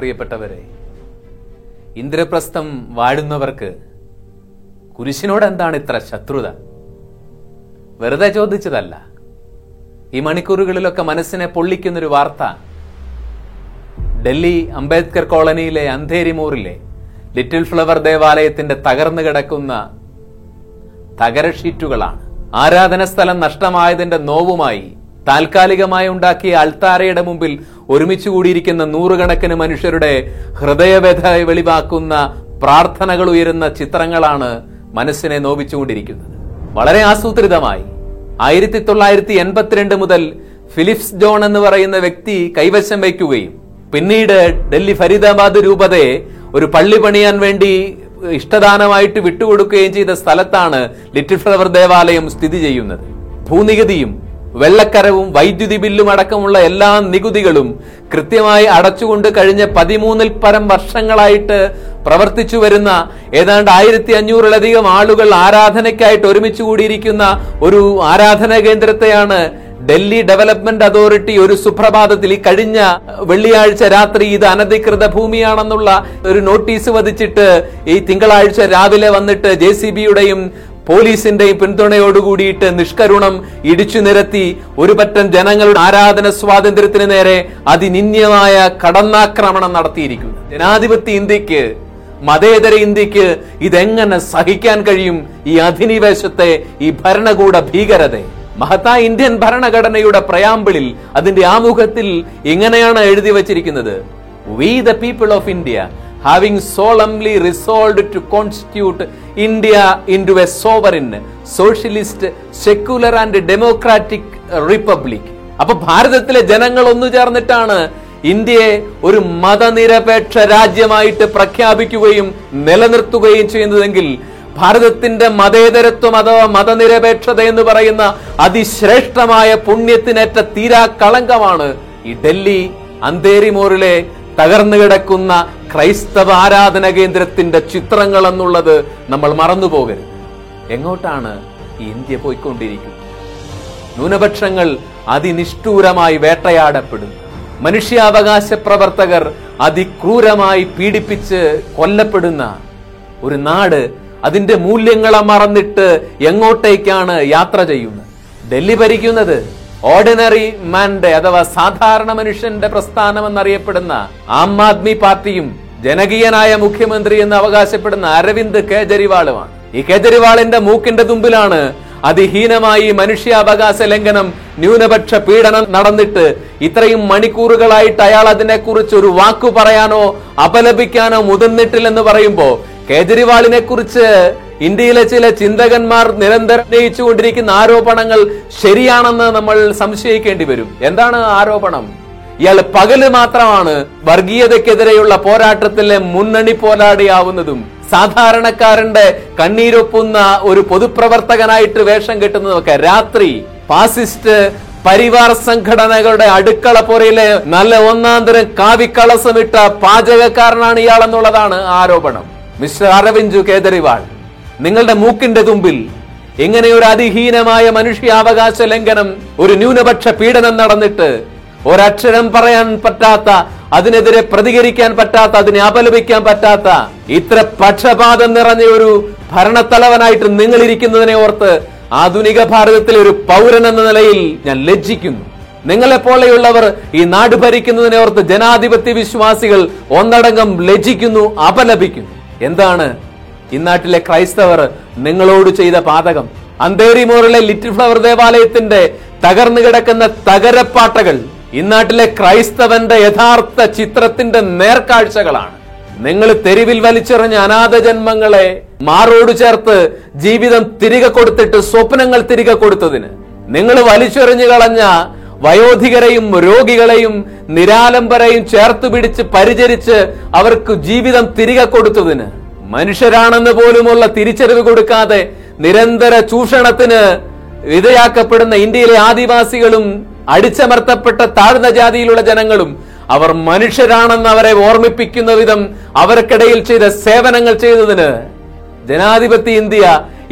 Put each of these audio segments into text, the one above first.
പ്രിയപ്പെട്ടവരെ ഇന്ദ്രപ്രസ്ഥം വാഴുന്നവർക്ക് കുരിശിനോട് എന്താണ് ഇത്ര ശത്രുത? വെറുതെ ചോദിച്ചതല്ല. ഈ മണിക്കൂറുകളിലൊക്കെ മനസ്സിനെ പൊള്ളിക്കുന്നൊരു വാർത്ത ഡൽഹി അംബേദ്കർ കോളനിയിലെ അന്ധേരി മോറിലെ ലിറ്റിൽ ഫ്ലവർ ദേവാലയത്തിന്റെ തകർന്നു കിടക്കുന്ന തകര ഷീറ്റുകളാണ്. ആരാധന സ്ഥലം നഷ്ടമായതിന്റെ നോവുമായി താൽക്കാലികമായി ഉണ്ടാക്കിയ അൾത്താരയുടെ മുമ്പിൽ ഒരുമിച്ച് കൂടിയിരിക്കുന്ന നൂറുകണക്കിന് മനുഷ്യരുടെ ഹൃദയവേദ വെളിവാക്കുന്ന പ്രാർത്ഥനകൾ ഉയരുന്ന ചിത്രങ്ങളാണ് മനസ്സിനെ നോവിച്ചുകൊണ്ടിരിക്കുന്നത്. വളരെ ആസൂത്രിതമായി. ആയിരത്തി തൊള്ളായിരത്തി എൺപത്തിരണ്ട് മുതൽ ഫിലിപ്സ് ജോൺ എന്ന് പറയുന്ന വ്യക്തി കൈവശം വയ്ക്കുകയും പിന്നീട് ഡൽഹി ഫരീദാബാദ് രൂപതയെ ഒരു പള്ളി പണിയാൻ വേണ്ടി ഇഷ്ടദാനമായിട്ട് വിട്ടുകൊടുക്കുകയും ചെയ്ത സ്ഥലത്താണ് ലിറ്റിൽ ഫ്ലവർ ദേവാലയം സ്ഥിതി ചെയ്യുന്നത്. വെള്ളക്കരവും വൈദ്യുതി ബില്ലും അടക്കമുള്ള എല്ലാ നികുതികളും കൃത്യമായി അടച്ചുകൊണ്ട് കഴിഞ്ഞ പതിമൂന്നിൽ പരം വർഷങ്ങളായിട്ട് പ്രവർത്തിച്ചു വരുന്ന ഏതാണ്ട് ആയിരത്തി അഞ്ഞൂറിലധികം ആളുകൾ ആരാധനയ്ക്കായിട്ട് ഒരുമിച്ച് കൂടിയിരിക്കുന്ന ഒരു ആരാധന കേന്ദ്രത്തെയാണ് ഡൽഹി ഡെവലപ്മെന്റ് അതോറിറ്റി ഒരു സുപ്രഭാതത്തിൽ ഈ കഴിഞ്ഞ വെള്ളിയാഴ്ച രാത്രി ഇത് അനധികൃത ഭൂമിയാണെന്നുള്ള ഒരു നോട്ടീസ് വധിച്ചിട്ട് ഈ തിങ്കളാഴ്ച രാവിലെ വന്നിട്ട് ജെ സി ബിയുടെയും പോലീസിന്റെയും പിന്തുണയോടുകൂടിയിട്ട് നിഷ്കരുണം ഇടിച്ചു നിരത്തി ഒരു പറ്റം ജനങ്ങളുടെ ആരാധന സ്വാതന്ത്ര്യത്തിന് നേരെ അതിനിന്യമായ കടന്നാക്രമണം നടത്തിയിരിക്കുന്നു. ജനാധിപത്യ ഇന്ത്യയ്ക്ക് മതേതര ഇന്ത്യയ്ക്ക് ഇതെങ്ങനെ സഹിക്കാൻ കഴിയും ഈ അധിനിവേശത്തെ ഈ ഭരണകൂട ഭീകരതയെ? മഹത്തായ ഇന്ത്യൻ ഭരണഘടനയുടെ പ്രയാമ്പിളിൽ അതിന്റെ ആമുഖത്തിൽ ഇങ്ങനെയാണ് എഴുതി വച്ചിരിക്കുന്നത്? We the people of India having solemnly resolve to constitute India into a sovereign socialist secular and democratic republic അപ്പൊ ഭാരതത്തിലെ ജനങ്ങൾ ഒന്നു ചേർന്നിട്ടാണ് ഇന്ത്യയെ ഒരു മതനിരപേക്ഷ രാജ്യമായിട്ട് പ്രഖ്യാപിക്കുകയും നിലനിർത്തുകയും ചെയ്യുന്നതെങ്കിൽ ഭാരതത്തിന്റെ മതേതരത്വം അഥവാ മതനിരപേക്ഷത എന്ന് പറയുന്ന അതിശ്രേഷ്ഠമായ പുണ്യത്തിനേറ്റ തീരാ കളങ്കമാണ് ഈ ഡൽഹി അന്തേരിമോറിലെ തകർന്നു കിടക്കുന്ന ക്രൈസ്തവ ആരാധന കേന്ദ്രത്തിന്റെ ചിത്രങ്ങൾ എന്നുള്ളത് നമ്മൾ മറന്നുപോകരുത്. എങ്ങോട്ടാണ് ഇന്ത്യ പോയിക്കൊണ്ടിരിക്കുന്നത്? ന്യൂനപക്ഷങ്ങൾ അതിനിഷ്ഠൂരമായി വേട്ടയാടപ്പെടുന്നു. മനുഷ്യാവകാശ പ്രവർത്തകർ അതിക്രൂരമായി പീഡിപ്പിച്ച് കൊല്ലപ്പെടുന്ന ഒരു നാട് അതിന്റെ മൂല്യങ്ങളെ മറന്നിട്ട് എങ്ങോട്ടേക്കാണ് യാത്ര ചെയ്യുന്നത്? ഡൽഹി ഭരിക്കുന്നത് ഓർഡിനറി മാൻഡേ അഥവാ സാധാരണ മനുഷ്യന്റെ പ്രസ്ഥാനം എന്നറിയപ്പെടുന്ന ആം ആദ്മി പാർട്ടിയും ജനകീയനായ മുഖ്യമന്ത്രി എന്ന് അവകാശപ്പെടുന്ന അരവിന്ദ് കേജ്രിവാളുമാണ്. ഈ കേജ്രിവാളിന്റെ മൂക്കിന്റെ തുമ്പിലാണ് അതിഹീനമായി മനുഷ്യാവകാശ ലംഘനം ന്യൂനപക്ഷ പീഡനം നടന്നിട്ട് ഇത്രയും മണിക്കൂറുകളായിട്ട് അയാൾ അതിനെക്കുറിച്ച് ഒരു വാക്കു പറയാനോ അപലപിക്കാനോ മുതിർന്നിട്ടില്ലെന്ന് പറയുമ്പോ കേജ്രിവാളിനെ കുറിച്ച് ഇന്ത്യയിലെ ചില ചിന്തകന്മാർ നിരന്തരം ഉന്നയിച്ചുകൊണ്ടിരിക്കുന്ന ആരോപണങ്ങൾ ശരിയാണെന്ന് നമ്മൾ സംശയിക്കേണ്ടി വരും. എന്താണ് ആരോപണം? ഇയാൾ പകൽ മാത്രമാണ് വർഗീയതക്കെതിരെയുള്ള പോരാട്ടത്തിലെ മുന്നണി പോരാടിയാവുന്നതും സാധാരണക്കാരന്റെ കണ്ണീരൊപ്പുന്ന ഒരു പൊതുപ്രവർത്തകനായിട്ട് വേഷം കെട്ടുന്നതൊക്കെ രാത്രി ഫാസിസ്റ്റ് പരിവാർ സംഘടനകളുടെ അടുക്കള പുറയിലെ നല്ല ഒന്നാന്തരം കാവിക്കളസമിട്ട പാചകക്കാരനാണ് ഇയാളെന്നുള്ളതാണ് ആരോപണം. മിസ്റ്റർ അരവിന്ദ് കേജ്രിവാൾ. നിങ്ങളുടെ മൂക്കിന്റെ തുമ്പിൽ ഇങ്ങനെ ഒരു അതിഹീനമായ മനുഷ്യാവകാശ ലംഘനം ഒരു ന്യൂനപക്ഷ പീഡനം നടന്നിട്ട് ഒരക്ഷരം പറയാൻ പറ്റാത്ത അതിനെതിരെ പ്രതികരിക്കാൻ പറ്റാത്ത അതിനെ അപലപിക്കാൻ പറ്റാത്ത ഇത്ര പക്ഷപാതം നിറഞ്ഞ ഒരു ഭരണത്തലവനായിട്ട് നിങ്ങൾ ഇരിക്കുന്നതിനെ ഓർത്ത് ആധുനിക ഭാരതത്തിലെ ഒരു പൗരൻ എന്ന നിലയിൽ ഞാൻ ലജ്ജിക്കുന്നു. നിങ്ങളെ പോലെയുള്ളവർ ഈ നാട് ഭരിക്കുന്നതിനെ ഓർത്ത് ജനാധിപത്യ വിശ്വാസികൾ ഒന്നടങ്കം ലജ്ജിക്കുന്നു അപലപിക്കുന്നു. എന്താണ് ഇന്നാട്ടിലെ ക്രൈസ്തവർ നിങ്ങളോട് ചെയ്ത പാതകം. അന്തേരിമോറിലെ ലിറ്റിൽ ഫ്ലവർ ദേവാലയത്തിന്റെ തകർന്നു കിടക്കുന്ന തകരപ്പാട്ടകൾ ഇന്നാട്ടിലെ ക്രൈസ്തവന്റെ യഥാർത്ഥ ചിത്രത്തിന്റെ നേർക്കാഴ്ചകളാണ്. നിങ്ങൾ തെരുവിൽ വലിച്ചെറിഞ്ഞ അനാഥ ജന്മങ്ങളെ മാറോട് ചേർത്ത് ജീവിതം തിരികെ കൊടുത്തിട്ട് സ്വപ്നങ്ങൾ തിരികെ കൊടുത്തതിന്. നിങ്ങൾ വലിച്ചെറിഞ്ഞു കളഞ്ഞ വയോധികരെയും രോഗികളെയും നിരാലംബരെയും ചേർത്ത് പിടിച്ച് പരിചരിച്ച് അവർക്ക് ജീവിതം തിരികെ കൊടുത്തതിന്. മനുഷ്യരാണെന്ന് പോലുമുള്ള തിരിച്ചറിവ് കൊടുക്കാതെ നിരന്തര ചൂഷണത്തിന് വിധയാക്കപ്പെടുന്ന ഇന്ത്യയിലെ ആദിവാസികളും അടിച്ചമർത്തപ്പെട്ട താഴ്ന്ന ജാതിയിലുള്ള ജനങ്ങളും അവർ മനുഷ്യരാണെന്ന് അവരെ ഓർമ്മിപ്പിക്കുന്ന വിധം അവർക്കിടയിൽ ചെയ്ത സേവനങ്ങൾ ചെയ്തതിന് ജനാധിപത്യ ഇന്ത്യ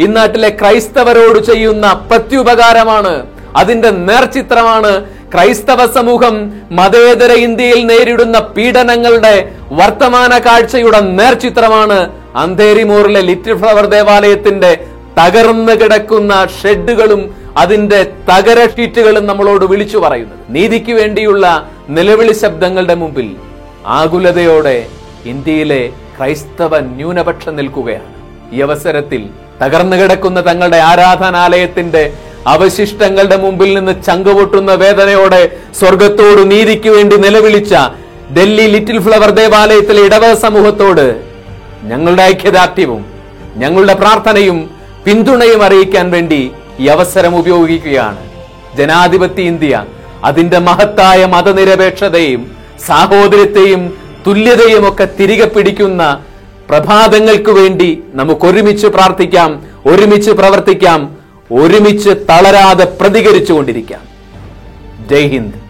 ഇന്നാട്ടിലെ ക്രൈസ്തവരോട് ചെയ്യുന്ന പ്രത്യുപകാരമാണ്. അതിന്റെ നേർചിത്രമാണ് ക്രൈസ്തവ സമൂഹം മതേതര ഇന്ത്യയിൽ നേരിടുന്ന പീഡനങ്ങളുടെ വർത്തമാന കാഴ്ചയുടെ നേർചിത്രമാണ് അന്ധേരി മോറിലെ ലിറ്റിൽ ഫ്ലവർ ദേവാലയത്തിന്റെ തകർന്നു കിടക്കുന്ന ഷെഡുകളും അതിന്റെ തകര ഷീറ്റുകളും നമ്മളോട് വിളിച്ചു പറയുന്നത്. നീതിക്ക് വേണ്ടിയുള്ള നിലവിളി ശബ്ദങ്ങളുടെ മുമ്പിൽ ആകുലതയോടെ ഇന്ത്യയിലെ ക്രൈസ്തവ ന്യൂനപക്ഷം നിൽക്കുകയാണ്. ഈ അവസരത്തിൽ തകർന്നു കിടക്കുന്ന തങ്ങളുടെ ആരാധനാലയത്തിന്റെ അവശിഷ്ടങ്ങളുടെ മുമ്പിൽ നിന്ന് ചങ്കുപൊട്ടുന്ന വേദനയോടെ സ്വർഗത്തോട് നീതിക്ക് വേണ്ടി നിലവിളിച്ച ഡൽഹി ലിറ്റിൽ ഫ്ലവർ ദേവാലയത്തിലെ ഇടവ സമൂഹത്തോട് ഞങ്ങളുടെ ഐക്യദാർഢ്യവും ഞങ്ങളുടെ പ്രാർത്ഥനയും പിന്തുണയും അറിയിക്കാൻ വേണ്ടി ഈ അവസരം ഉപയോഗിക്കുകയാണ്. ജനാധിപത്യ ഇന്ത്യ അതിന്റെ മഹത്തായ മതനിരപേക്ഷതയും സാഹോദര്യത്തെയും തുല്യതയും ഒക്കെ തിരികെ പിടിക്കുന്ന പ്രഭാതങ്ങൾക്ക് വേണ്ടി നമുക്ക് ഒരുമിച്ച് പ്രാർത്ഥിക്കാം ഒരുമിച്ച് പ്രവർത്തിക്കാം ഒരുമിച്ച് തളരാതെ പ്രതികരിച്ചുകൊണ്ടിരിക്കാം. ജയ് ഹിന്ദ്.